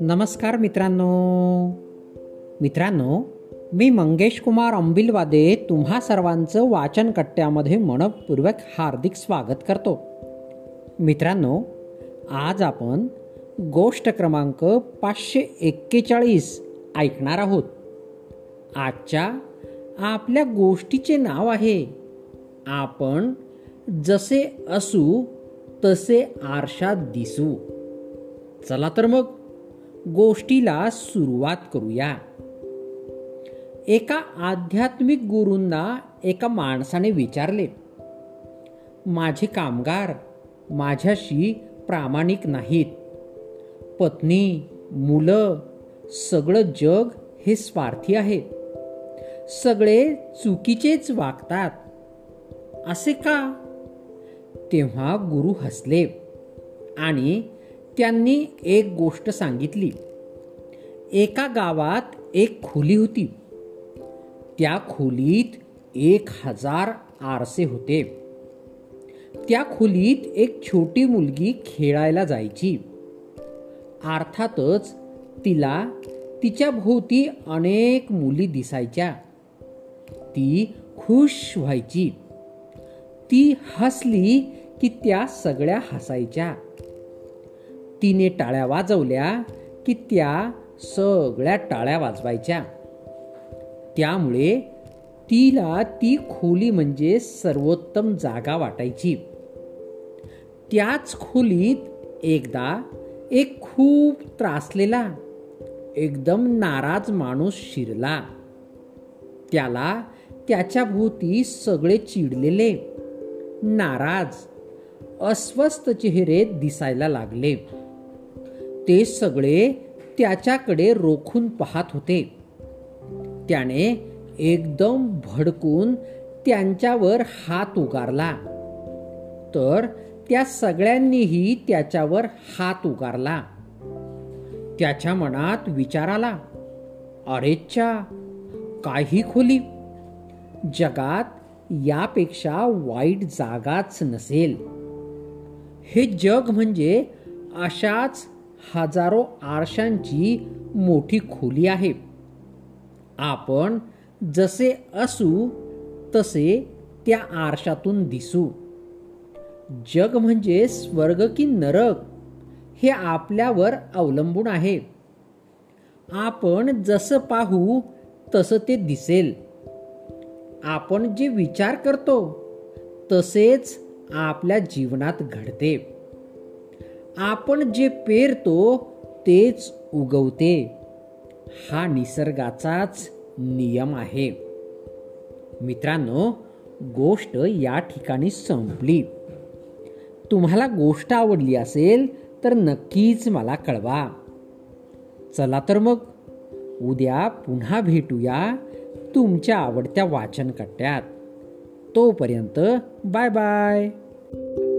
नमस्कार मित्रांनो. मित्रांनो मी मंगेश कुमार अंबिलवादे तुम्हा सर्वांचं वाचन कट्ट्यामध्ये मनपूर्वक हार्दिक स्वागत करतो. मित्रांनो आज आपण गोष्ट क्रमांक पाचशे एक्केचाळीस ऐकणार आहोत. आजच्या आपल्या गोष्टीचे नाव आहे आपण जसे असू तसे आरशात दिसू. चला तर मग गोष्टीला सुरुवात करूया. एका आध्यात्मिक गुरूंना एका माणसाने विचारले माझे कामगार माझ्याशी प्रामाणिक नाहीत. पत्नी मुलं सगळं जग हे स्वार्थी आहे सगळे चुकीचेच वागतात. असे का तेव्हा गुरु हसले आणि त्यांनी एक गोष्ट सांगितली. एका गावात एक खोली होती. त्या खोलीत एक हजार आरसे होते. त्या खोलीत एक छोटी मुलगी खेळायला जायची. अर्थातच तिला तिच्या भोवती अनेक मुली दिसायच्या. ती खुश व्हायची. ती हसली की त्या सगळ्या हसायच्या. तिने टाळ्या वाजवल्या की त्या सगळ्या टाळ्या वाजवायच्या. त्यामुळे तिला ती खोली म्हणजे सर्वोत्तम जागा वाटायची. त्याच खोलीत एकदा एक खूप त्रासलेला एकदम नाराज माणूस शिरला. त्याला त्याच्या भोवती सगळे चिडलेले. नाराज अस्वस्थ चेहरे दिसायला लागले. ते सगळे त्याच्याकडे रोखून पाहत होते. त्याने एकदम भडकून त्यांच्यावर हात उगारला. तर त्या सगळ्यांनीही त्याच्यावर हात उगारला. त्याच्या मनात विचार आला. अरेच्या काही खोली. जगात यापेक्षा वाईट जागाच नसेल. हे जग म्हणजे अशाच हजारो आरशांची मोठी खोली आहे. आपण जसे असू तसे त्या आरशातून दिसू. जग म्हणजे स्वर्ग की नरक हे आपल्यावर अवलंबून आहे. आपण जसं पाहू तसं ते दिसेल. आपण जे विचार करतो तसेच आपल्या जीवनात घडते. आपण जे पेरतो तेच उगवते. हा निसर्गाचाच नियम आहे. मित्रांनो गोष्ट या ठिकाणी संपली. तुम्हाला गोष्ट आवडली असेल तर नक्कीच मला कळवा. चला तर मग उद्या पुन्हा भेटूया तुमच्या आवडत्या वाचनकट्ट्यात. तोपर्यंत बाय बाय. Thank you.